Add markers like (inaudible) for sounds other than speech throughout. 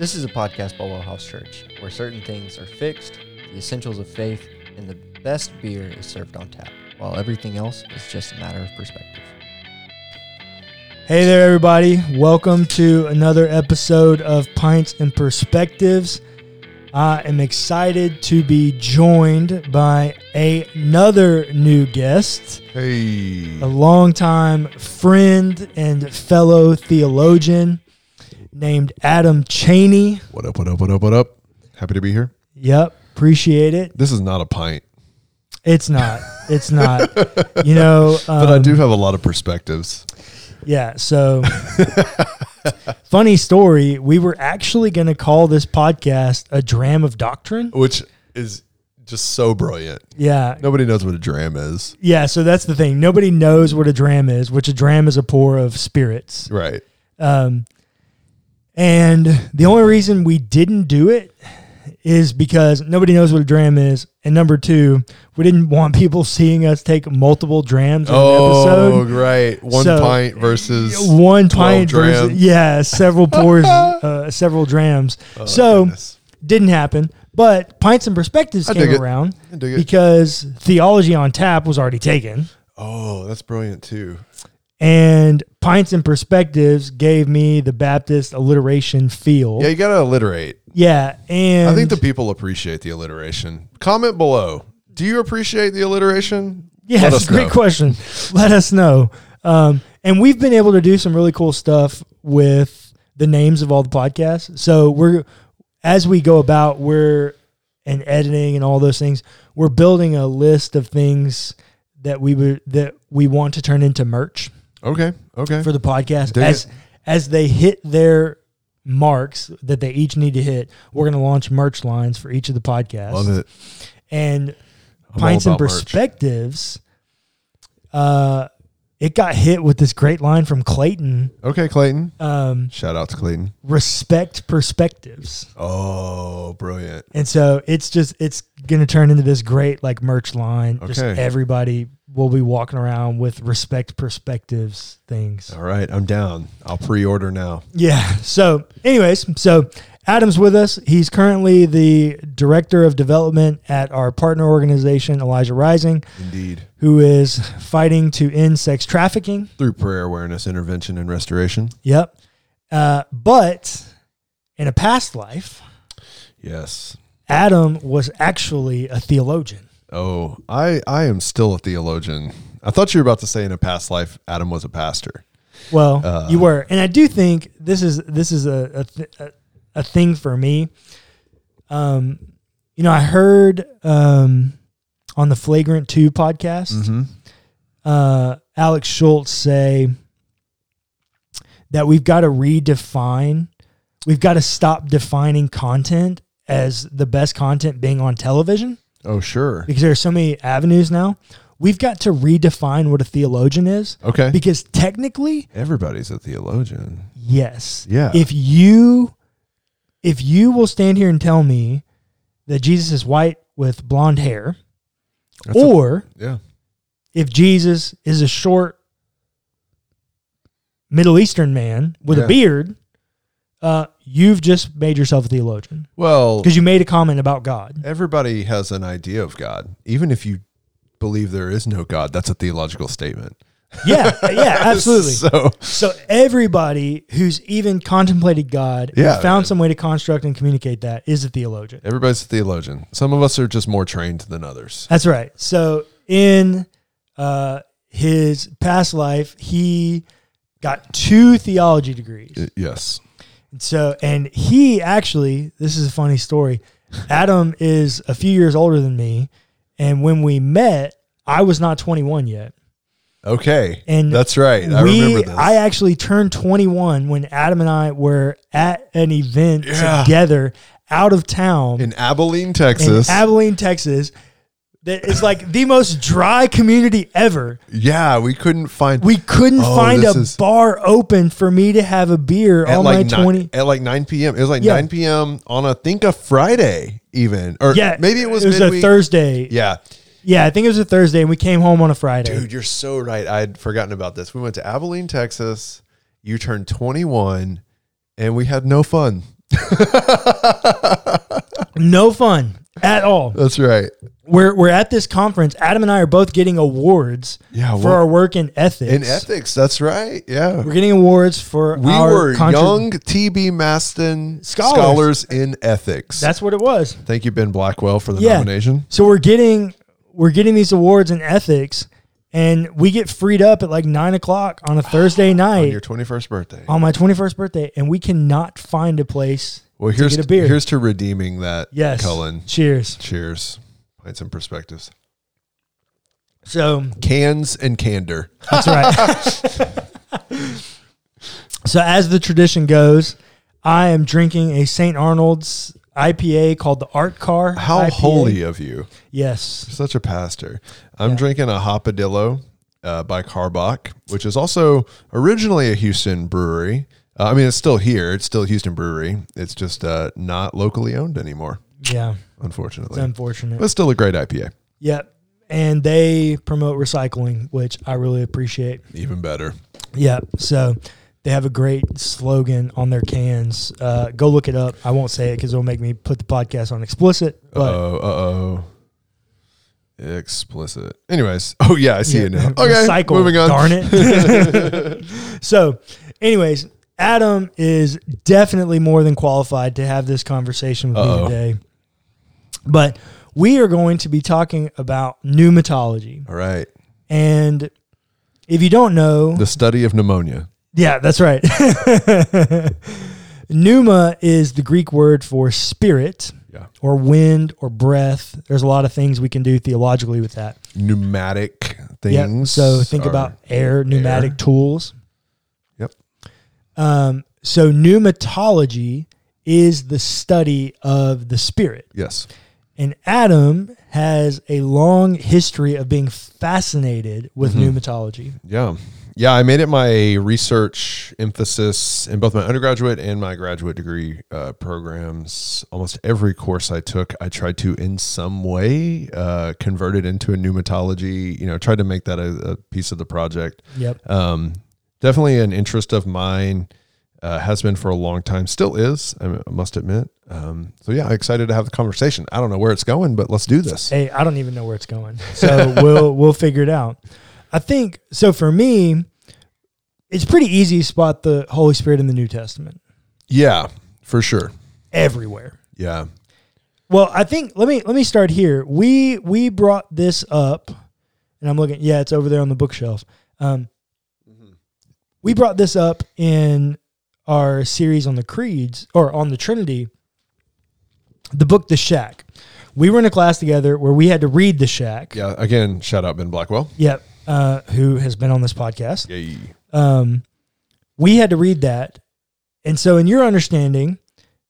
This is a podcast by Well House Church, where certain things are fixed, the essentials of faith, and the best beer is served on tap, while everything else is just a matter of perspective. Hey there, everybody. Welcome to another episode of Pints and Perspectives. I am excited to be joined by another new guest, Hey. a longtime friend and fellow theologian named Adam Cheney. What up, what up, what up, what up? Happy to be here. Yep, appreciate it. This is not a pint, It's not. (laughs) It's not. You know, um, but I do have a lot of perspectives. Yeah. So, funny story. We were actually going to call this podcast a dram of doctrine. Which is just so brilliant. Yeah. Nobody knows what a dram is. Yeah. So that's the thing. Nobody knows what a dram is, which a dram is a pour of spirits. Right. Um, and the only reason we didn't do it is because nobody knows what a dram is. And number two, we didn't want (laughs) people seeing us take multiple drams in Oh, an episode. Oh, right. One So, pint versus one 12 pint versus (laughs) yeah, several (laughs) pours, uh, several drams. Oh, so goodness. didn't happen. But pints and perspectives I came around I dig it. because theology on tap was already taken, Oh, that's brilliant too. And pints and perspectives gave me the Baptist alliteration feel. Yeah, you got to alliterate. Yeah, and I think the people appreciate the alliteration. Comment below. Do you appreciate the alliteration? Yeah, Let it's a great know. question. Let us know. Um, and we've been able to do some really cool stuff with the names of all the podcasts. So we're as we go about, we're and editing and all those things. We're building a list of things that we would that we want to turn into merch Okay. Okay. for the podcast Dig as it. as they hit their marks that they each need to hit. We're going to launch merch lines for each of the podcasts Love it. and I'm pints and about merch. perspectives uh it got hit with this great line from clayton Okay, Clayton. um Shout out to Clayton. respect perspectives Oh, brilliant. and so it's just it's gonna turn into this great like merch line just Okay. everybody will be walking around with respect perspectives things All right, I'm down. I'll pre-order now. Yeah. So, anyways, so Adam's with us. He's currently the director of development at our partner organization, Elijah Rising, Indeed. who is fighting to end sex trafficking. Through prayer awareness, intervention, and restoration. Yep. Uh, but in a past life, Yes. Adam was actually a theologian. Oh, I I am still a theologian. I thought you were about to say in a past life Adam was a pastor. Well, Uh, you were, and I do think this is this is a a, th- a, a thing for me. Um, you know, I heard um on the Flagrant Two podcast, Mm-hmm. uh, Alex Schultz say that we've got to redefine, we've got to stop defining content as the best content being on television Oh, sure. because there are so many avenues now. We've got to redefine what a theologian is Okay. because technically, Everybody's a theologian. yes. Yeah. If you if you will stand here and tell me that Jesus is white with blonde hair, That's a- or yeah. if Jesus is a short Middle Eastern man with Yeah. a beard, uh, you've just made yourself a theologian Well, because you made a comment about God. everybody has an idea of God. Even if you believe there is no God, that's a theological statement. Yeah, yeah, (laughs) absolutely. so, So everybody who's even contemplated God, Yeah, and found some way to construct and communicate that, is a theologian. everybody's a theologian. Some of us are just more trained than others. That's right. So in uh, his past life, he got two theology degrees. Yes. So, and he actually, this is a funny story. Adam is a few years older than me, and when we met, I was not 21 yet. Okay. And that's right. I we, remember this. I actually turned 21 when Adam and I were at an event Yeah. together out of town in Abilene, in Texas. Abilene, Texas. That is like the most dry community ever. yeah, we couldn't find We couldn't Oh, find a is- bar open for me to have a beer at on like my nine, 20. at like 9 p.m. It was like Yeah. 9 p.m. on a think a Friday even or Yeah, maybe it was it was midweek. a Thursday. Yeah, Yeah, I think it was a Thursday, and we came home on a Friday. dude, you're so right. I'd forgotten about this. We went to Abilene, Texas. You turned 21, and we had no fun. (laughs) no fun at all. That's right. We're we're at this conference. Adam and I are both getting awards Yeah, for our work in ethics. In ethics, that's right. Yeah. We're getting awards for We our were contrib- young TB Maston Scholars. scholars. in ethics. That's what it was. Thank you, Ben Blackwell, for the Yeah. nomination. So we're getting we're getting these awards in ethics, and we get freed up at like nine o'clock on a Thursday (gasps) On night your 21st birthday. on my twenty first birthday, and we cannot find a place. Well, to here's get a beer. here's to redeeming that, Yes, Cullen. Cheers. Cheers. Pints and perspectives. So Cans and candor. That's right. (laughs) so as the tradition goes, I am drinking a St. Arnold's IPA called the Art Car. How IPA. holy of you. Yes. Such a pastor. I'm Yeah. drinking a Hopadillo uh, by Karbach, which is also originally a Houston brewery. Uh, I mean, it's still here. It's still Houston brewery. It's just uh, not locally owned anymore, Yeah. Unfortunately. It's unfortunately. unfortunate. But still a great IPA. Yep. And they promote recycling, which I really appreciate. Even better. Yeah. So they have a great slogan on their cans. Uh, go look it up. I won't say it because it'll make me put the podcast on explicit. Uh oh. Uh oh. Explicit. Anyways. (laughs) Oh, yeah. I see Yeah. it now. (laughs) Okay. Recycle, moving on. Darn it. (laughs) so, anyways, Adam is definitely more than qualified to have this conversation with Uh-oh. me today. But we are going to be talking about pneumatology. All right. And if you don't know, The study of pneumonia. yeah, that's right. (laughs) Pneuma is the Greek word for spirit Yeah. or wind or breath. There's a lot of things we can do theologically with that. Pneumatic Yep. things. So think about air, pneumatic air. tools. Yep. Um, so pneumatology is the study of the spirit. Yes. And Adam has a long history of being fascinated with Mm-hmm. pneumatology. Yeah. Yeah, I made it my research emphasis in both my undergraduate and my graduate degree uh, programs. Almost every course I took, I tried to, in some way, uh, convert it into a pneumatology. You know, tried to make that a, a piece of the project. Yep. Um, definitely an interest of mine. Uh, has been for a long time, still is. I must admit. Um, so yeah, excited to have the conversation. I don't know where it's going, but let's do this. Hey, I don't even know where it's going. So (laughs) we'll we'll figure it out. I think so for me, it's pretty easy to spot the Holy Spirit in the New Testament Yeah, for sure. everywhere. Yeah. Well, I think let me let me start here. We we brought this up, and I'm looking. Yeah, it's over there on the bookshelf. Um, we brought this up in our series on the creeds or on the Trinity. The book, The Shack. We were in a class together where we had to read The Shack. Yeah. Again, shout out Ben Blackwell. Yep. Uh, who has been on this podcast? Yay. um, we had to read that. And so, in your understanding,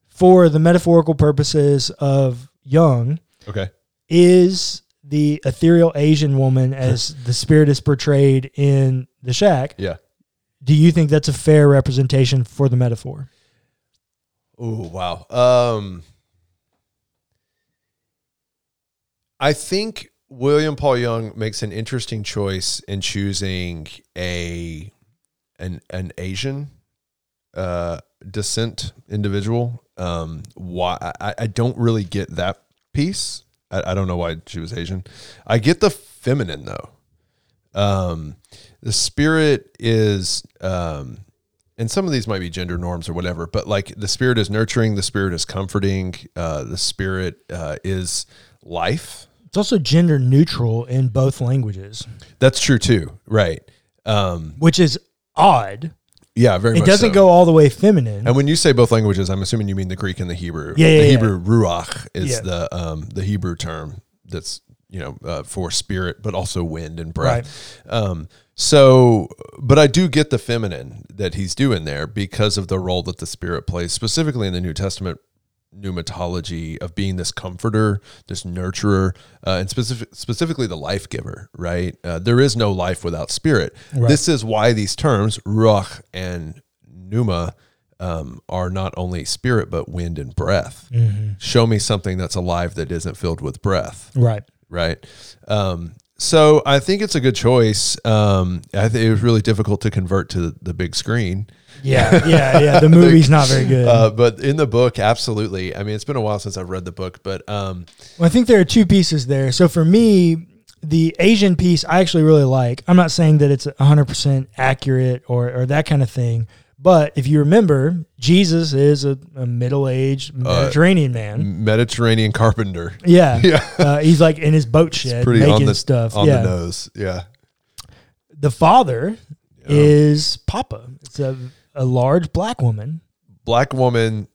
for the metaphorical purposes of Young, Okay. is the ethereal Asian woman as (laughs) the spirit is portrayed in the shack. Yeah. Do you think that's a fair representation for the metaphor? Oh wow. Um, I think William Paul Young makes an interesting choice in choosing a an an Asian uh, descent individual. Um, why I, I don't really get that piece. I, I don't know why she was Asian. I get the feminine though. Um, the spirit is um, and some of these might be gender norms or whatever, but like the spirit is nurturing, the spirit is comforting, uh, the spirit uh, is life. It's also gender neutral in both languages, That's true too, right? Um, which is odd. yeah, very. It doesn't so. go all the way feminine. And when you say both languages, I'm assuming you mean the Greek and the Hebrew. Yeah, yeah, the yeah. Hebrew ruach is Yeah. the um, the Hebrew term that's you know uh, for spirit, but also wind and breath. Um, so, but I do get the feminine that he's doing there because of the role that the spirit plays, specifically in the New Testament pneumatology of being this comforter, this nurturer, uh, and specific, specifically the life giver, right? Uh, there is no life without spirit. Right. This is why these terms, ruach and pneuma, um, are not only spirit, but wind and breath. Show me something that's alive that isn't filled with breath right. Right? Um, So I think it's a good choice. Um, I think it was really difficult to convert to the big screen. Yeah, (laughs) yeah, yeah. The movie's not very good. Uh, but in the book, absolutely. I mean, it's been a while since I've read the book, but um, Well, I think there are two pieces there. So for me, the Asian piece I actually really like. I'm not saying that it's 100% accurate or, or that kind of thing. But if you remember, Jesus is a, a middle aged Mediterranean man. Mediterranean carpenter. (laughs) Yeah. Yeah. Uh, he's like in his boat shed Pretty making on the stuff. on yeah. the nose. Yeah. The father is Papa. It's a, a large black woman. Black woman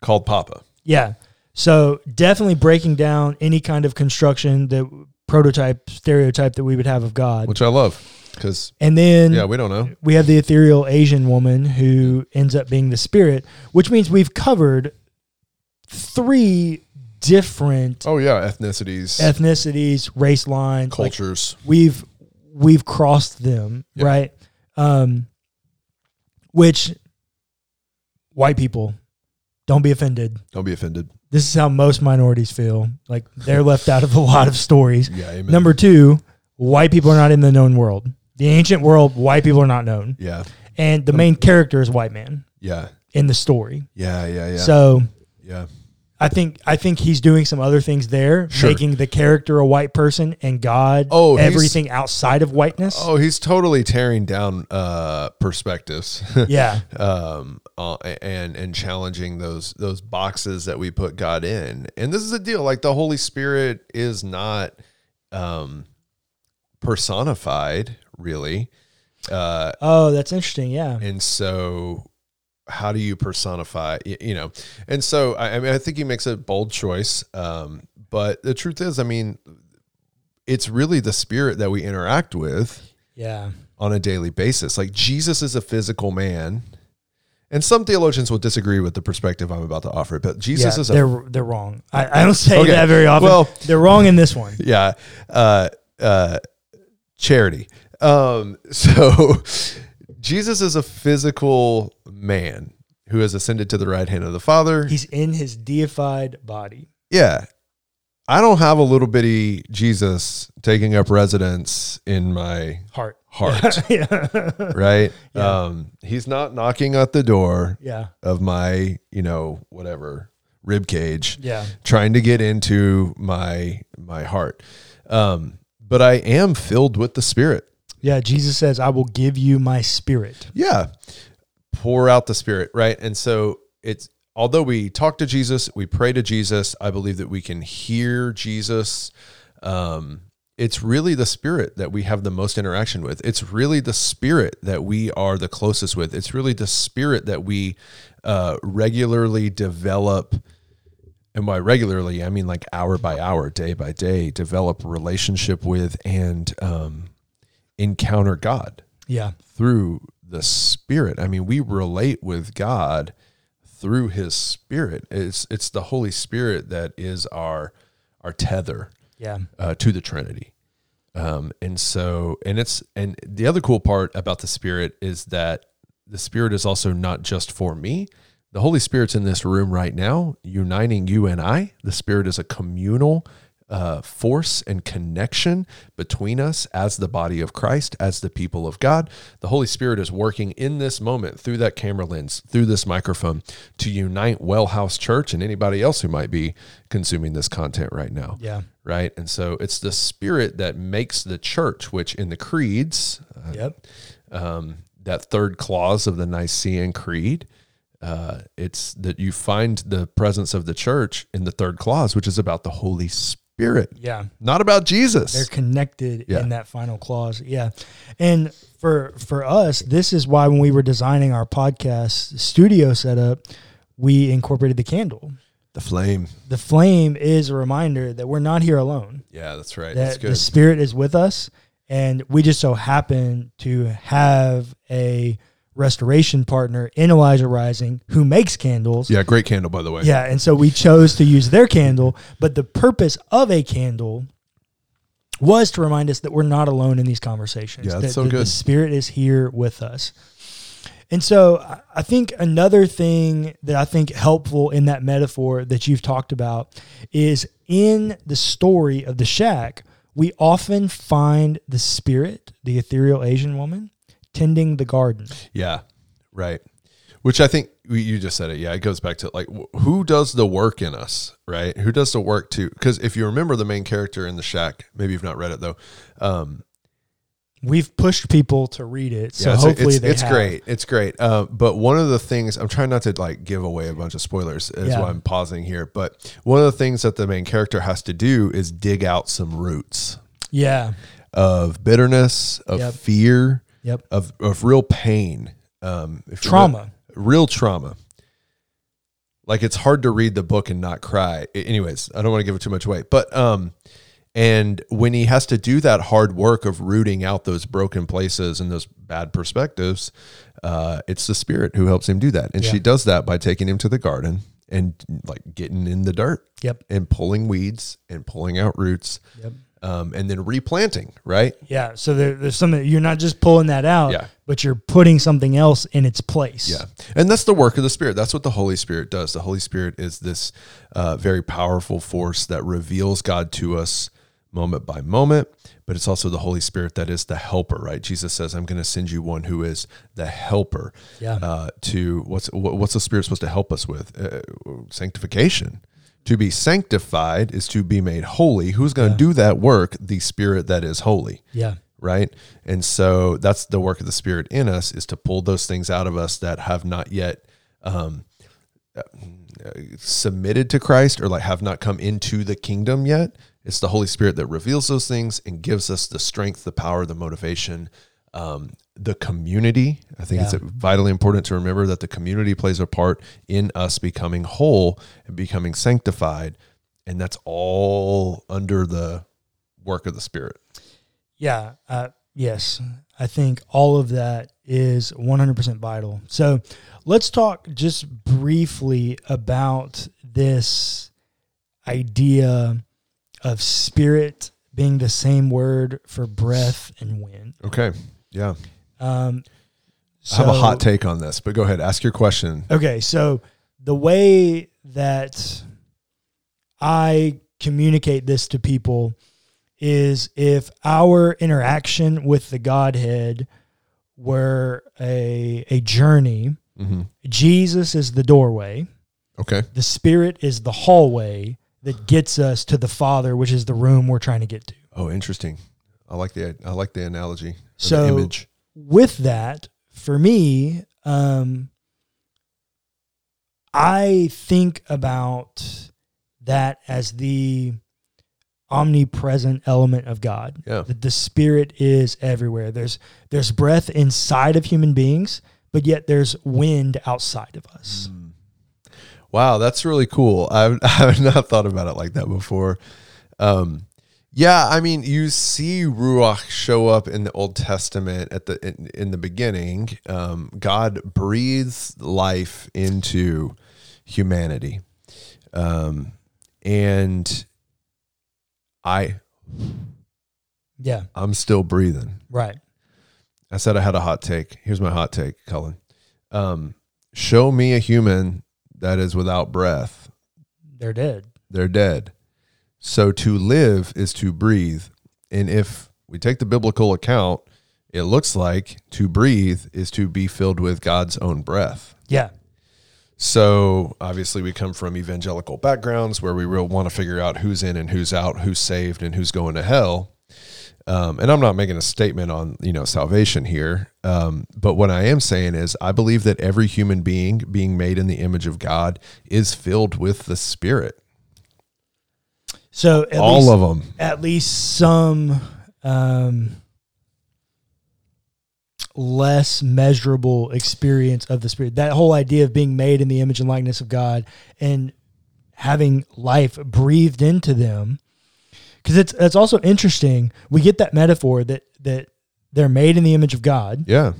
called Papa. Yeah. So definitely breaking down any kind of construction that prototype stereotype that we would have of God. which I love because and then yeah, we don't know. we have the ethereal Asian woman who ends up being the spirit, which means we've covered three different Oh yeah, ethnicities, ethnicities, race lines, like, cultures. we've we've crossed them, Yeah. right? Um, which white people don't be offended. don't be offended. This is how most minorities feel. Like they're left out of a lot of stories. (laughs) Yeah, amen. Number two, white people are not in the known world. The ancient world, white people are not known. Yeah, And the main character is white man yeah, in the story. yeah, yeah, yeah. So yeah, I think I think he's doing some other things there, Sure. making the character a white person and God Oh, he's- everything outside of whiteness. oh, he's totally tearing down uh, perspectives. (laughs) Yeah. um, uh, and and challenging those those boxes that we put God in. And this is a deal. Like the Holy Spirit is not um, personified, really. Uh, Oh, that's interesting. Yeah. and so, how do you personify? You know, and so I, I mean, I think he makes a bold choice. Um, but the truth is, I mean, it's really the Spirit that we interact with Yeah. on a daily basis. Like Jesus is a physical man. And some theologians will disagree with the perspective I'm about to offer, but Jesus yeah, is a they're they're wrong. I, I don't say Okay. that very often. Well- they're wrong in this one. (laughs) yeah, uh, uh, charity. Um, (laughs) so Jesus is a physical man who has ascended to the right hand of the Father. He's in his deified body. yeah, I don't have a little bitty Jesus taking up residence in my Heart. heart, (laughs) yeah. right? (laughs) Yeah. Um, he's not knocking at the door yeah. of my, you know, whatever rib cage, Yeah. trying to get into my my heart. Um, but I am filled with the Spirit. Yeah. Jesus says, I will give you my spirit. Yeah, pour out the Spirit, right? And so it's although we talk to Jesus, we pray to Jesus. I believe that we can hear Jesus. Um, it's really the spirit that we have the most interaction with. It's really the spirit that we are the closest with. It's really the spirit that we uh, regularly develop. And by regularly, I mean like hour by hour, day by day, develop relationship with and um, encounter God Yeah. through the Spirit. I mean, we relate with God through His Spirit. It's it's the Holy Spirit that is our our tether Yeah. uh, to the Trinity. Um, and so, and it's and the other cool part about the Spirit is that the Spirit is also not just for me. The Holy Spirit's in this room right now, uniting you and I. The Spirit is a communal uh, force and connection between us as the body of Christ, as the people of God. The Holy Spirit is working in this moment through that camera lens, through this microphone, to unite Well House Church and anybody else who might be consuming this content right now Yeah. right? And so it's the spirit that makes the church, which in the creeds, uh, Yep. um, that third clause of the Nicene Creed, uh, it's that you find the presence of the church in the third clause, which is about the Holy Spirit, Yeah. not about Jesus. They're connected Yeah. in that final clause. Yeah. And for for us, this is why when we were designing our podcast studio setup, we incorporated the candle. the flame. The flame is a reminder that we're not here alone. Yeah, that's right. That's That good. the spirit is with us and we just so happen to have a restoration partner in Elijah Rising who makes candles. yeah, great candle, by the way. Yeah, and so we chose to use their candle, but the purpose of a candle was to remind us that we're not alone in these conversations. Yeah, that's that so the, the. Spirit is here with us. And so I- I think another thing that I think helpful in that metaphor that you've talked about is in the story of the shack, we often find the spirit, the ethereal Asian woman, tending the garden. Yeah, right. Which I think you just said it. Yeah, it goes back to like who does the work in us, right? Who does the work to? Because if you remember the main character in the shack, maybe you've not read it though. Um, We've pushed people to read it, so yeah, it's, hopefully it's, they it's have. great. It's great. Uh, but one of the things I'm trying not to like give away a bunch of spoilers is Yeah. why I'm pausing here. But one of the things that the main character has to do is dig out some roots Yeah. of bitterness, of Yep. fear, Yep. of of real pain, um, Trauma. real trauma. Like it's hard to read the book and not cry. Anyways, I don't want to give it too much away, but um, and when he has to do that hard work of rooting out those broken places and those bad perspectives, uh, it's the spirit who helps him do that, and Yeah. she does that by taking him to the garden and like getting in the dirt Yep. and pulling weeds and pulling out roots, Yep. Um, and then replanting. Right? Yeah. So there, there's something you're not just pulling that out, Yeah. but you're putting something else in its place. Yeah. And that's the work of the Spirit. That's what the Holy Spirit does. The Holy Spirit is this uh, very powerful force that reveals God to us moment by moment, but it's also the Holy Spirit that is the helper, right? Jesus says, I'm going to send you one who is the helper Yeah. uh, to what's, what- what's the Spirit supposed to help us with? Uh, sanctification. To be sanctified is to be made holy. Who's going to do that work? The Spirit that is holy Yeah. right and so that's the work of the spirit in us is to pull those things out of us that have not yet um, uh, submitted to christ or like have not come into the kingdom yet it's the holy spirit that reveals those things and gives us the strength the power the motivation um, the community i think it's vitally important to remember that the community plays a part in us becoming whole and becoming sanctified and that's all under the work of the spirit Yeah. Uh, yes. I think all of that is 100% vital. So let's talk just briefly about this idea of spirit being the same word for breath and wind. Okay. Yeah. Um, I have a hot take on this, but go ahead. Ask your question. Okay, so the way that I communicate this to people is if our interaction with the Godhead were a a journey, hmm Jesus is the doorway, Okay. the Spirit is the hallway that gets us to the Father, which is the room we're trying to get to. Oh, interesting. I like the I like the analogy. or the So- image. with that, for me, um, I think about that as the omnipresent element of God. Yeah. That the spirit is everywhere. There's there's breath inside of human beings, but yet there's wind outside of us. Wow, that's really cool. I've (laughs) I've not thought about it like that before. Um, yeah, I mean, you see ruach show up in the Old Testament at the in, in the beginning. Um, God breathes life into humanity, um, and I Yeah, I'm still breathing. right. I said I had a hot take. Here's my hot take, Cullen. Um, show me a human that is without breath. They're dead. They're dead. So to live is to breathe. And if we take the biblical account, it looks like to breathe is to be filled with God's own breath. Yeah. So obviously, we come from evangelical backgrounds where we real want to figure out who's in and who's out, who's saved and who's going to hell. Um, and I'm not making a statement on you know salvation here, um, but what I am saying is I believe that every human being being made in the image of God is filled with the Spirit. So at All least, of them. at least some um, less measurable experience of the spirit. That whole idea of being made in the image and likeness of God and having life breathed into them. Because it's it's also interesting. We get that metaphor that that they're made in the image of God Yeah.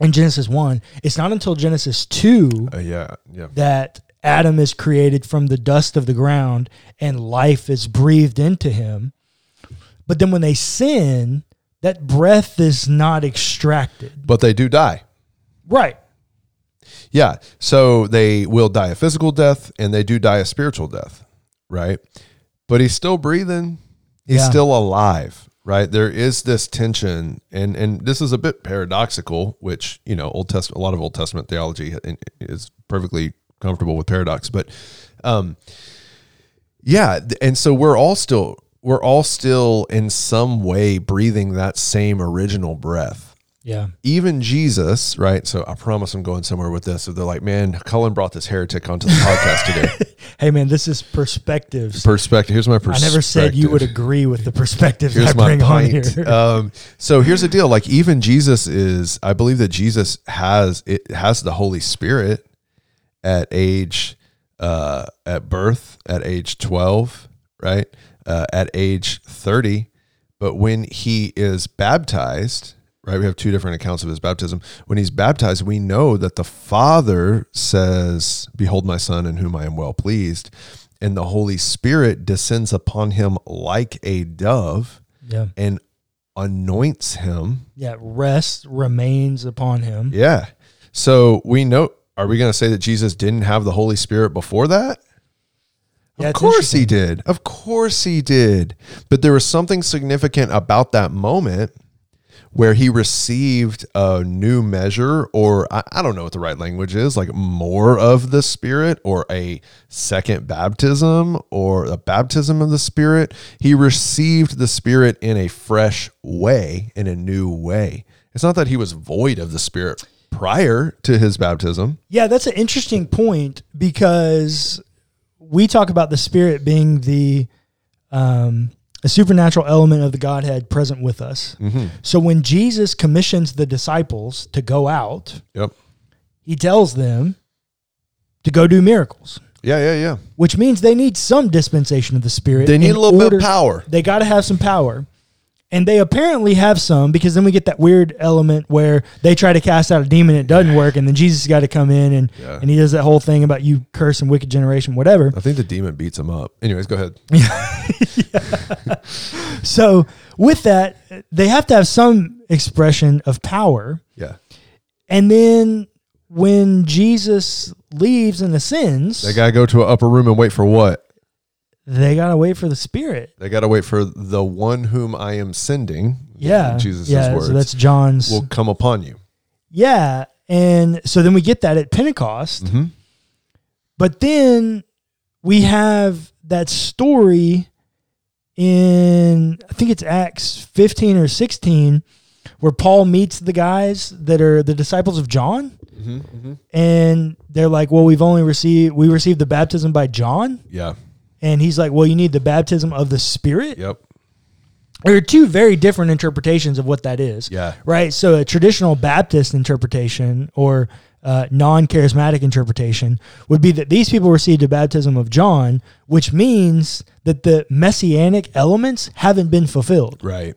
in Genesis one. It's not until Genesis two Uh, yeah. Yeah. that Adam is created from the dust of the ground and life is breathed into him. But then when they sin, that breath is not extracted. But they do die. Right. Yeah. So they will die a physical death and they do die a spiritual death, right? But he's still breathing. He's Yeah. still alive, right? There is this tension, and and this is a bit paradoxical, which you know, Old Testament, a lot of Old Testament theology uh, is perfectly comfortable with paradox, but um, yeah, and so we're all still we're all still in some way breathing that same original breath Yeah. even Jesus, right? So I promise I'm going somewhere with this. So they're like, man, Cullen brought this heretic onto the podcast today. (laughs) Hey man, this is perspectives. Perspective. Here's my perspective. I never said you would agree with the perspectives Here's I my bring on here. (laughs) Um, so here's the deal. Like even Jesus is, I believe that Jesus has it has the Holy Spirit at age, uh, at birth, at age 12, right? Uh, at age 30. But when he is baptized, right? We have two different accounts of his baptism. When he's baptized, we know that the Father says, Behold my son in whom I am well pleased. And the Holy Spirit descends upon him like a dove yeah. and anoints him. Yeah. Rest remains upon him. Yeah. So we know, are we going to say that Jesus didn't have the Holy Spirit before that? Yeah, of course he did. Of course he did. But there was something significant about that moment where he received a new measure, or I, I don't know what the right language is, like more of the Spirit, or a second baptism, or a baptism of the Spirit. He received the Spirit in a fresh way, in a new way. It's not that he was void of the Spirit prior to his baptism. Yeah, that's an interesting point because we talk about the spirit being the um, a supernatural element of the Godhead present with us. Mm-hmm. So when Jesus commissions the disciples to go out, Yep. he tells them to go do miracles, Yeah, yeah, yeah. which means they need some dispensation of the spirit. They need a little bit of power. They got to have some power. And they apparently have some because then we get that weird element where they try to cast out a demon, it doesn't work, and then Jesus got to come in and Yeah. and he does that whole thing about you curse and wicked generation, whatever. I think the demon beats him up. Anyways, go ahead. (laughs) So with that, they have to have some expression of power. Yeah. And then when Jesus leaves and ascends, They got to go to an upper room and wait for what? They got to wait for the Spirit. They got to wait for the one whom I am sending. Yeah, Jesus' yeah. words So that's John's. will come upon you. yeah, and so then we get that at Pentecost. Mm-hmm. But then we have that story in I think it's Acts 15 or 16 where Paul meets the guys that are the disciples of John Mm-hmm. Mm-hmm. and they're like, "Well, we've only received we received the baptism by John." Yeah. And he's like, "Well, you need the baptism of the Spirit." Yep. There are two very different interpretations of what that is. Yeah. Right. So a traditional Baptist interpretation or uh, non-charismatic interpretation would be that these people received a baptism of John, which means that the messianic elements haven't been fulfilled. Right.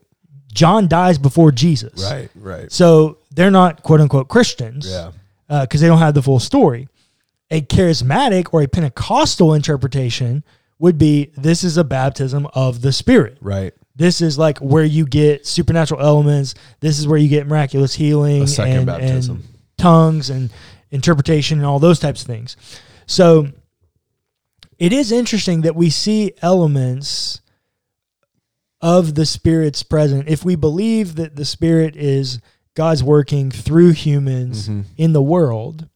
John dies before Jesus. Right. Right. So they're not quote unquote Christians. Yeah. Because they don't have the full story. A charismatic or a Pentecostal interpretation would be this is a baptism of the Spirit. Right. This is like where you get supernatural elements. This is where you get miraculous healing A second and, baptism. and tongues and interpretation and all those types of things. So it is interesting that we see elements of the Spirit's present. If we believe that the Spirit is God's working through humans Mhm. in the world,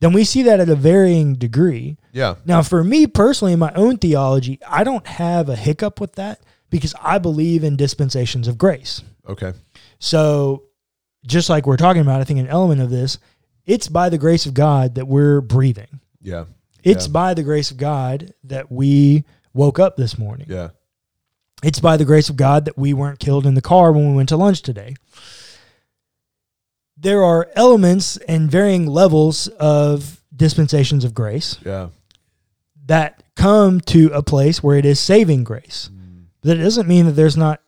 then we see that at a varying degree. Yeah. Now, for me personally, in my own theology, I don't have a hiccup with that because I believe in dispensations of grace. Okay. So, just like we're talking about, I think an element of this, it's by the grace of God that we're breathing. Yeah. It's Yeah. by the grace of God that we woke up this morning. Yeah. It's by the grace of God that we weren't killed in the car when we went to lunch today. There are elements and varying levels of dispensations of grace Yeah. That come to a place where it is saving grace. Mm. That doesn't mean that there's not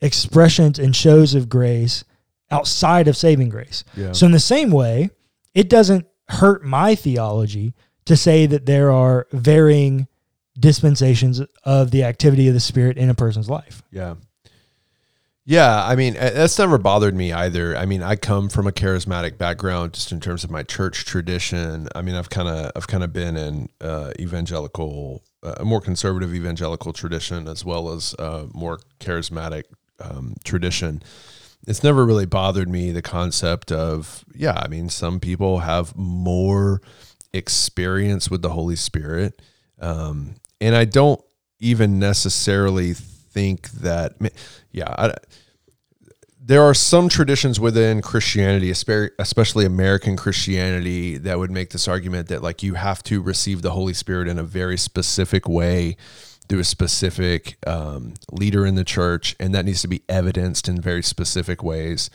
expressions and shows of grace outside of saving grace. Yeah. So, in the same way, it doesn't hurt my theology to say that there are varying dispensations of the activity of the Spirit in a person's life. Yeah. Yeah, I mean uh, that's never bothered me either. I mean, I come from a charismatic background, just in terms of my church tradition. I mean, I've kind of I've kind of been in uh, evangelical a more conservative evangelical tradition as well as a more charismatic um, tradition, it's never really bothered me the concept of yeah. I mean, some people have more experience with the Holy Spirit, um, and I don't even necessarily think that yeah. I, there are some traditions within Christianity, especially American Christianity, that would make this argument that like you have to receive the Holy Spirit in a very specific way through a specific um, leader in the church, and that needs to be evidenced in very specific ways.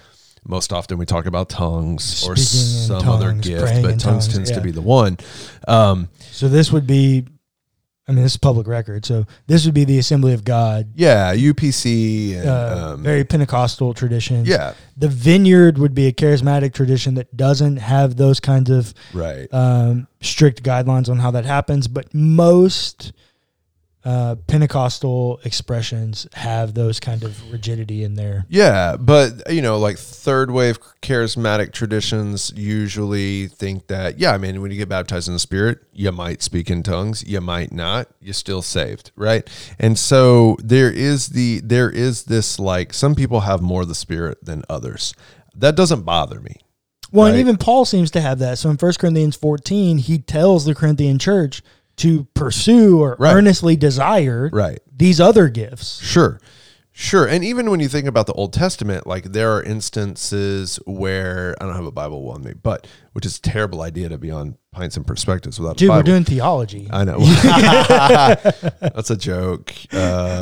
Most often, we talk about tongues Speaking or some tongues, other gift, but tongues, tongues, tends yeah. to be the one. Um, so this would be I mean, this is public record. So this would be the Assembly of God. Yeah, UPC. And, uh, um, very Pentecostal tradition. Yeah. The Vineyard would be a charismatic tradition that doesn't have those kinds of right um, strict guidelines on how that happens. But most uh, Pentecostal expressions have those kind of rigidity in there. Yeah, but you know, like third wave charismatic traditions usually think that yeah, I mean, when you get baptized in the Spirit, you might speak in tongues, you might not, you're still saved, right? And so there is the there is this like some people have more of the Spirit than others. That doesn't bother me. Well, right? and even Paul seems to have that. So in 1 Corinthians 14, he tells the Corinthian church to pursue or right. earnestly desire right. these other gifts. Sure. Sure. And even when you think about the Old Testament, like there are instances where I don't have a Bible on me, but which is a terrible idea to be on Pints and Perspectives without Dude, we're doing theology. I know. (laughs) that's a joke. Uh,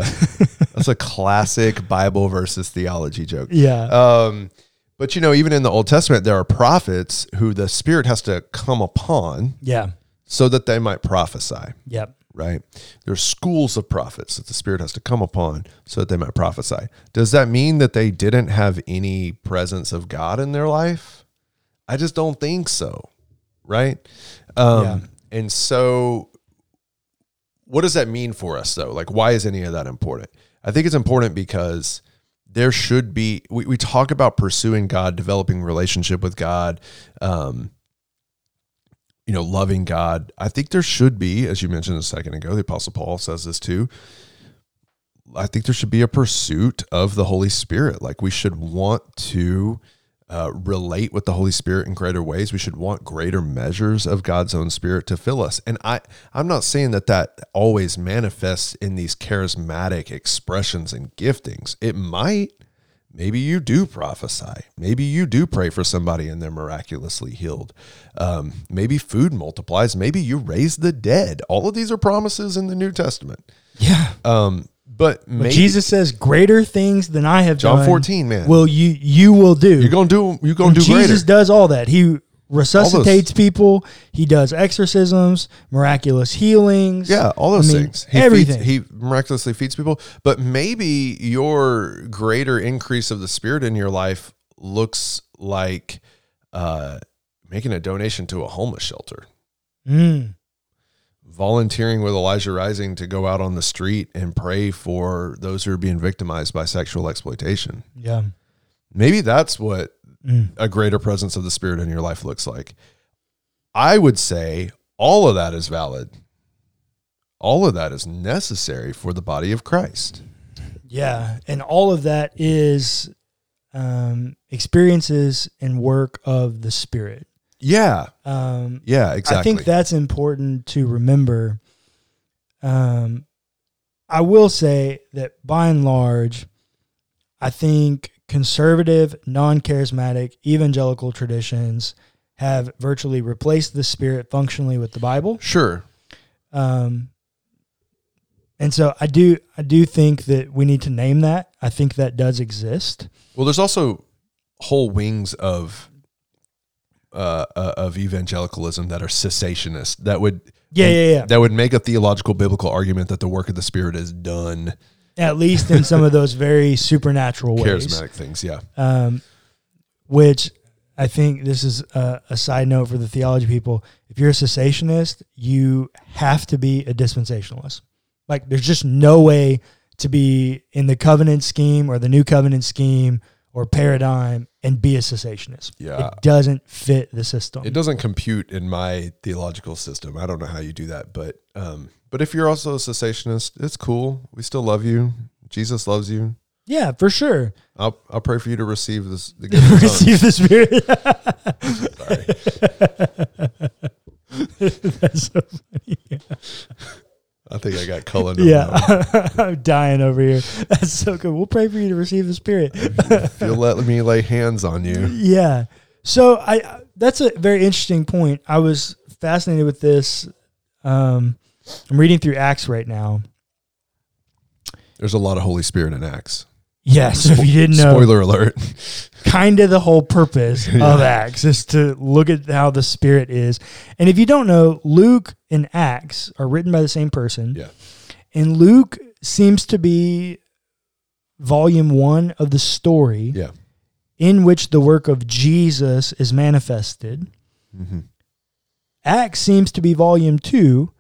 that's a classic Bible versus theology joke. Yeah. Um, but you know, even in the Old Testament, there are prophets who the Spirit has to come upon. Yeah so that they might prophesy. Yep. Right? There's schools of prophets that the Spirit has to come upon so that they might prophesy. Does that mean that they didn't have any presence of God in their life? I just don't think so. Right? Um, yeah. And so, what does that mean for us, though? Like, why is any of that important? I think it's important because there should be, we, we talk about pursuing God, developing relationship with God. Um, you know, loving God, I think there should be, as you mentioned a second ago, the Apostle Paul says this too. I think there should be a pursuit of the Holy Spirit. Like we should want to uh, relate with the Holy Spirit in greater ways. We should want greater measures of God's own Spirit to fill us. And I, I'm not saying that that always manifests in these charismatic expressions and giftings. It might, Maybe you do prophesy. Maybe you do pray for somebody and they're miraculously healed. Um, maybe food multiplies. Maybe you raise the dead. All of these are promises in the New Testament. Yeah. Um, but maybe, Jesus says, "Greater things than I have John done." John fourteen, man. Will you you will do? You're gonna do. You're gonna do. Jesus greater. does all that. He resuscitates people. He does exorcisms, miraculous healings. Yeah, all those I mean, things. He everything. Feeds, he miraculously feeds people. But maybe your greater increase of the Spirit in your life looks like uh, making a donation to a homeless shelter. Mm. Volunteering with Elijah Rising to go out on the street and pray for those who are being victimized by sexual exploitation. Yeah. Maybe that's what mm. a greater presence of the Spirit in your life looks like. I would say all of that is valid. All of that is necessary for the body of Christ. Yeah. And all of that is um, experiences and work of the Spirit. Yeah. Um, yeah, exactly. I think that's important to remember. Um, I will say that by and large, I think conservative, non charismatic, evangelical traditions have virtually replaced the Spirit functionally with the Bible. Sure. Um, and so I do I do think that we need to name that. I think that does exist. Well, there's also whole wings of uh, uh, of evangelicalism that are cessationist that would yeah, yeah, yeah. That would make a theological biblical argument that the work of the Spirit is done at least in some of those very supernatural ways. Charismatic things, yeah. Um, which I think this is a, a, side note for the theology people. If you're a cessationist, you have to be a dispensationalist. Like, there's just no way to be in the covenant scheme or the new covenant scheme or paradigm and be a cessationist. Yeah. It doesn't fit the system. It doesn't compute in my theological system. I don't know how you do that, but um, But if you're also a cessationist, it's cool. We still love you. Jesus loves you. Yeah, for sure. I'll I'll pray for you to receive this the. (laughs) Receive the Spirit. Sorry. (laughs) (laughs) That's so funny. I think I got Cullen. on that one. Yeah, I'm dying over here. That's so good. We'll pray for you to receive the Spirit. If you'll let me lay hands on you. yeah. So I that's a very interesting point. I was fascinated with this. Um, I'm reading through Acts right now. There's a lot of Holy Spirit in Acts. Yeah. So if you didn't know, Spoiler alert. (laughs) kind of the whole purpose (laughs) Yeah. of Acts is to look at how the Spirit is. And if you don't know, Luke and Acts are written by the same person. Yeah. And Luke seems to be volume one of the story Yeah. in which the work of Jesus is manifested. hmm Acts seems to be volume two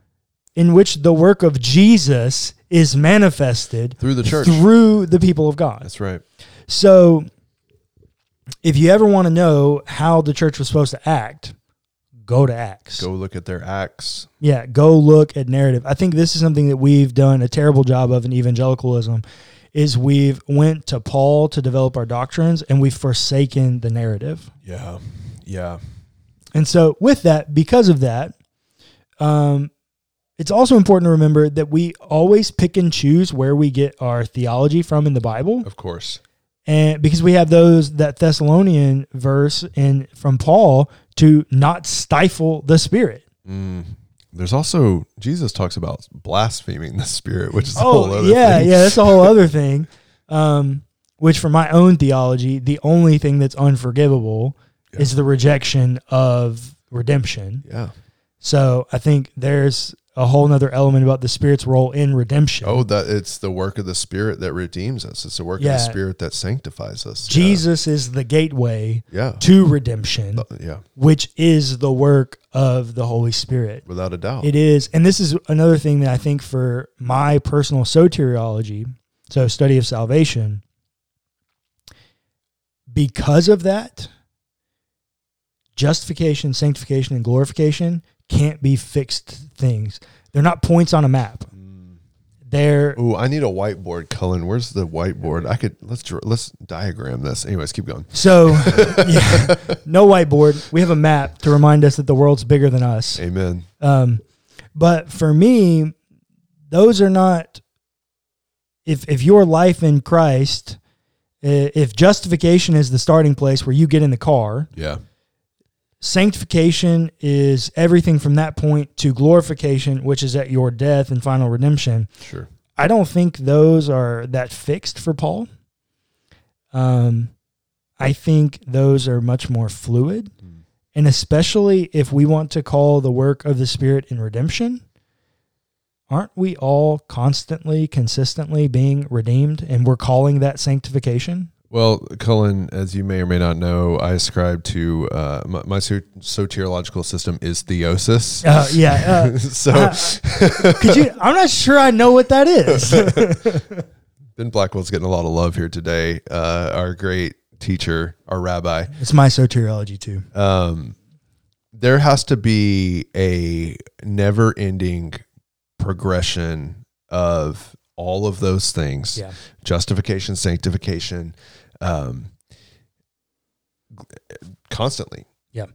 in which the work of Jesus is manifested Through the church. through the people of God. That's right. So, if you ever want to know how the church was supposed to act, go to Acts. Go look at their acts. Yeah, go look at narrative. I think this is something that we've done a terrible job of in evangelicalism is we've went to Paul to develop our doctrines and we've forsaken the narrative. Yeah. Yeah. And so with that, because of that, um, it's also important to remember that we always pick and choose where we get our theology from in the Bible. Of course. and because we have those that Thessalonian verse in from Paul to not stifle the spirit. Mm. There's also Jesus talks about blaspheming the spirit, which is a whole Oh other yeah, thing. yeah, that's a whole other (laughs) thing. Um, which for my own theology, the only thing that's unforgivable Yeah. is the rejection of redemption. Yeah. So I think there's a whole nother element about the spirit's role in redemption. Oh, that it's the work of the spirit that redeems us. It's the work of the spirit that sanctifies us. Jesus is the gateway Yeah. to redemption, Yeah. Yeah. which is the work of the Holy Spirit. Without a doubt. It is, and this is another thing that I think for my personal soteriology, so study of salvation, because of that, justification, sanctification, and glorification can't be fixed things. They're not points on a map. They're Ooh, I need a whiteboard, Cullen. Where's the whiteboard? I could let's dr- let's diagram this. Anyways, keep going. so (laughs) yeah, no whiteboard. We have a map to remind us that the world's bigger than us. Amen. Um, but for me, those are not. If if your life in Christ, i- if justification is the starting place where you get in the car, Yeah. Sanctification is everything from that point to glorification, which is at your death and final redemption. Sure. I don't think those are that fixed for Paul. Um, I think those are much more fluid. Hmm. And especially if we want to call the work of the Spirit in redemption, aren't we all constantly, consistently being redeemed? And we're calling that sanctification? Well, Cullen, as you may or may not know, I ascribe to uh, my, my soteriological system is theosis. Uh, yeah. Uh, (laughs) so uh, could you? I'm not sure I know what that is. (laughs) Ben Blackwell's getting a lot of love here today. Uh, our great teacher, our rabbi. it's my soteriology too. Um, there has to be a never-ending progression of all of those things: Yeah. justification, sanctification, um, constantly. Yeah.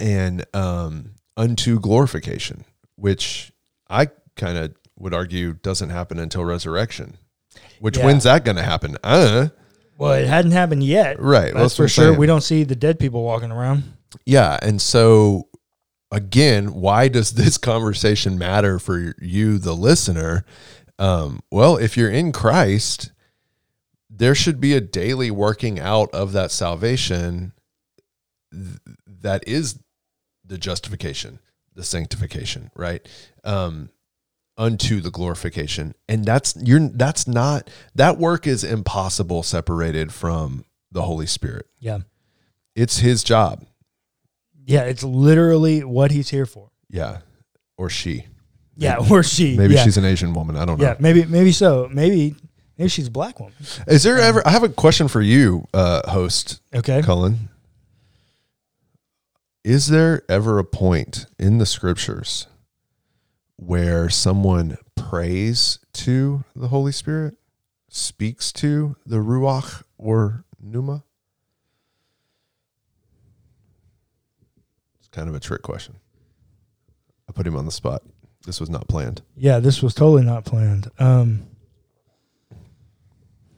and um, unto glorification, which I kind of would argue doesn't happen until resurrection. Which Yeah. when's that going to happen? Uh, Well, it hadn't happened yet. right. That's what for sure. saying. We don't see the dead people walking around. Yeah, and so again, why does this (laughs) conversation matter for you, the listener? Um, well, if you're in Christ, there should be a daily working out of that salvation th- that is the justification, the sanctification, right? Um, unto the glorification, and that's you're that's not that work is impossible separated from the Holy Spirit. Yeah. It's His job. Yeah. It's literally what he's here for. Yeah. Or she. Yeah. (laughs) Or she. Maybe yeah. she's an Asian woman. I don't know. Yeah. Maybe, maybe so. Maybe, maybe she's a black woman. Is there ever I have a question for you, uh, host Okay. Cullen. Is there ever a point in the scriptures where someone prays to the Holy Spirit, speaks to the Ruach or Pneuma? It's kind of a trick question. I put him on the spot. This was not planned. Yeah, this was totally not planned. Um,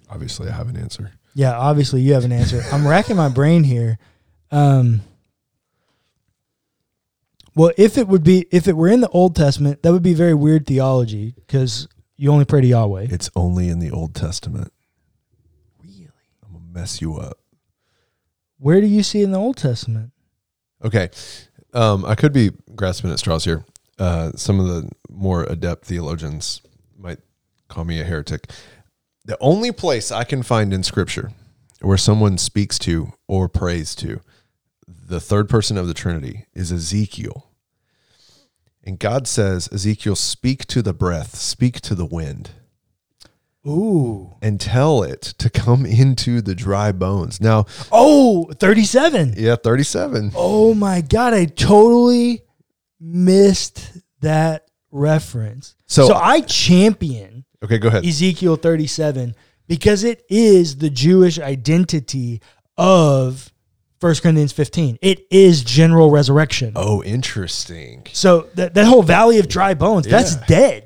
Obviously, I have an answer. yeah, obviously you have an answer. I'm racking my brain here. Um, well, if it would be, if it were in the Old Testament, that would be very weird theology because you only pray to Yahweh. It's only in the Old Testament. Really? I'm to mess you up. Where do you see in the Old Testament? Okay. Um, I could be grasping at straws here. Uh, some of the more adept theologians might call me a heretic. The only place I can find in Scripture where someone speaks to or prays to the third person of the Trinity is Ezekiel. And God says, Ezekiel, speak to the breath, speak to the wind, Ooh. and tell it to come into the dry bones. Now, Oh, 37. yeah, 37. Oh my God. I totally missed that reference. So- so I champion Okay, go ahead. Ezekiel 37 because it is the Jewish identity of 1 Corinthians 15. It is general resurrection. Oh, interesting. So that, that whole valley of dry bones, that's dead.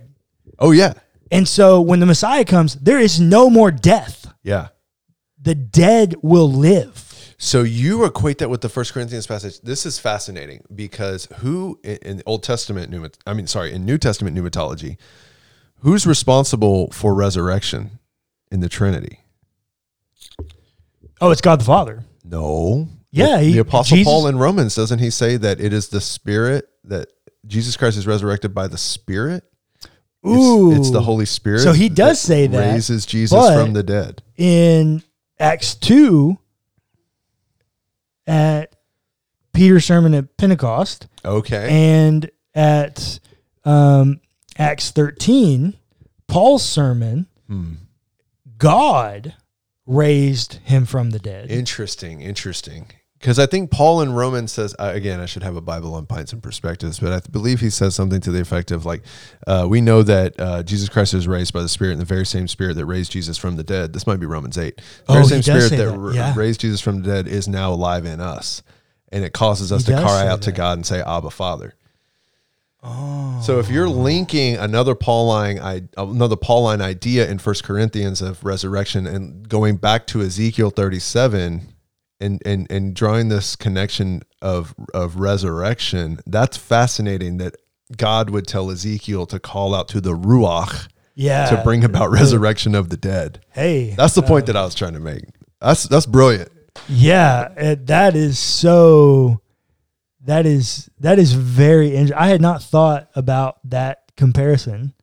Oh, yeah. And so when the Messiah comes, there is no more death. Yeah. The dead will live. So you equate that with the First Corinthians passage. This is fascinating because who in, Old Testament pneumat- I mean, sorry, in New Testament pneumatology, who's responsible for resurrection in the Trinity? Oh, it's God the Father. No. Yeah, the, he- the Apostle Jesus- Paul in Romans doesn't he say that it is the Spirit that Jesus Christ is resurrected by the Spirit? It's- Ooh. it's, the Holy Spirit. So he does say that, raises Jesus from the dead. in Acts 2 at Peter's sermon at Pentecost Okay. and at um, Acts 13, Paul's sermon, Hmm. God raised him from the dead. Interesting, interesting. Because I think Paul in Romans says uh, again, I should have a Bible on pints and perspectives, but I believe he says something to the effect of like, uh, we know that uh, Jesus Christ was raised by the Spirit, and the very same Spirit that raised Jesus from the dead. This might be Romans eight. The very Oh, same Spirit that, that, yeah. raised Jesus from the dead is now alive in us, and it causes us He to cry out to. God and say, "Abba, Father." oh. So if you're linking another Pauline, I- another Pauline idea in First Corinthians of resurrection and going back to Ezekiel 37 and, and, and drawing this connection of, of resurrection, that's fascinating that God would tell Ezekiel to call out to the Ruach yeah. to bring about resurrection of the dead. Hey. That's the point that I was trying to make. That's, that's brilliant. Yeah, it, that is so. That is that is very. int- I had not thought about that comparison,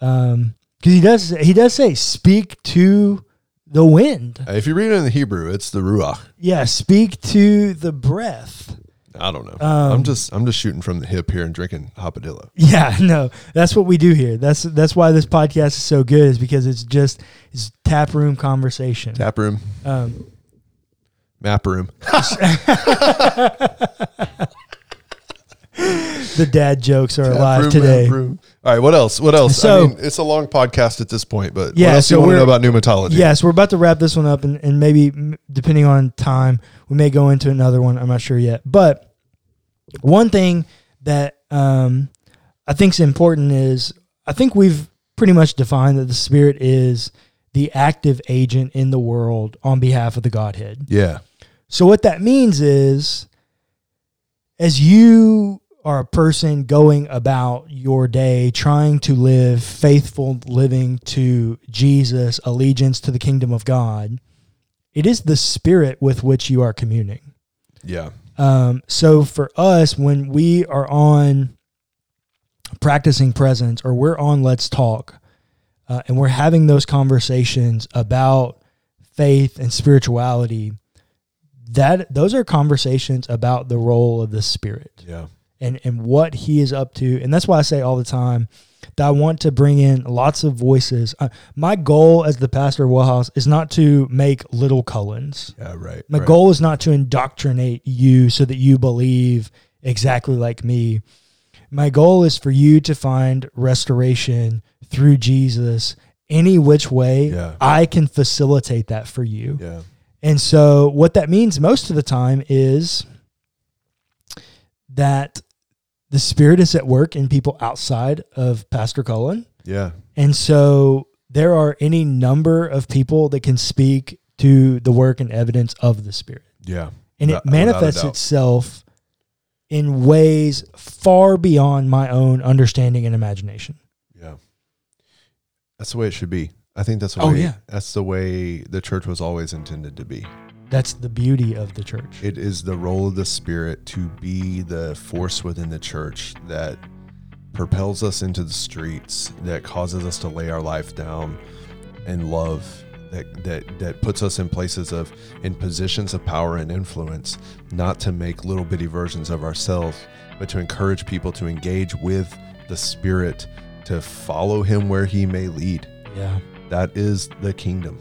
um, because he does he does say speak to the wind. If you read it in the Hebrew, it's the Ruach. Yeah, speak to the breath. I don't know. Um, I'm just I'm just shooting from the hip here and drinking hopadillo. (laughs) Yeah, no, that's what we do here. That's that's why this podcast is so good is because it's just it's tap room conversation. Tap room, Um, map room. (laughs) (laughs) the dad jokes are Tap alive room, today. All right, what else? What else? So- I mean, it's a long podcast at this point, but Yeah, what else do so you want to know about pneumatology? Yes, we're about to wrap this one up, and, and maybe depending on time, we may go into another one. I'm not sure yet. But one thing that um, I think is important is I think we've pretty much defined that the Spirit is the active agent in the world on behalf of the Godhead. Yeah. So what that means is as you are a person going about your day trying to live faithful living to Jesus, allegiance to the kingdom of God, it is the spirit with which you are communing. Yeah. Um, so for us, when we are on practicing presence or we're on Let's Talk, uh, and we're having those conversations about faith and spirituality, that those are conversations about the role of the Spirit Yeah. And and what He is up to, and that's why I say all the time that I want to bring in lots of voices. Uh, my goal as the pastor of Wellhouse is not to make little Cullens. Yeah. Right. My right. goal is not to indoctrinate you so that you believe exactly like me, My goal is for you to find restoration through Jesus any which way Yeah. I can facilitate that for you. Yeah. And so, what that means most of the time is that the Spirit is at work in people outside of Pastor Cullen. Yeah. And so, there are any number of people that can speak to the work and evidence of the Spirit. Yeah. And it manifests itself in ways far beyond my own understanding and imagination. Yeah. That's the way it should be. I think that's the Oh, way yeah. that's the way the church was always intended to be. That's the beauty of the church. It is the role of the spirit to be the force within the church that propels us into the streets, that causes us to lay our life down and love that that that puts us in places of in positions of power and influence, not to make little bitty versions of ourselves, but to encourage people to engage with the spirit, to follow him where he may lead. yeah. That is the kingdom.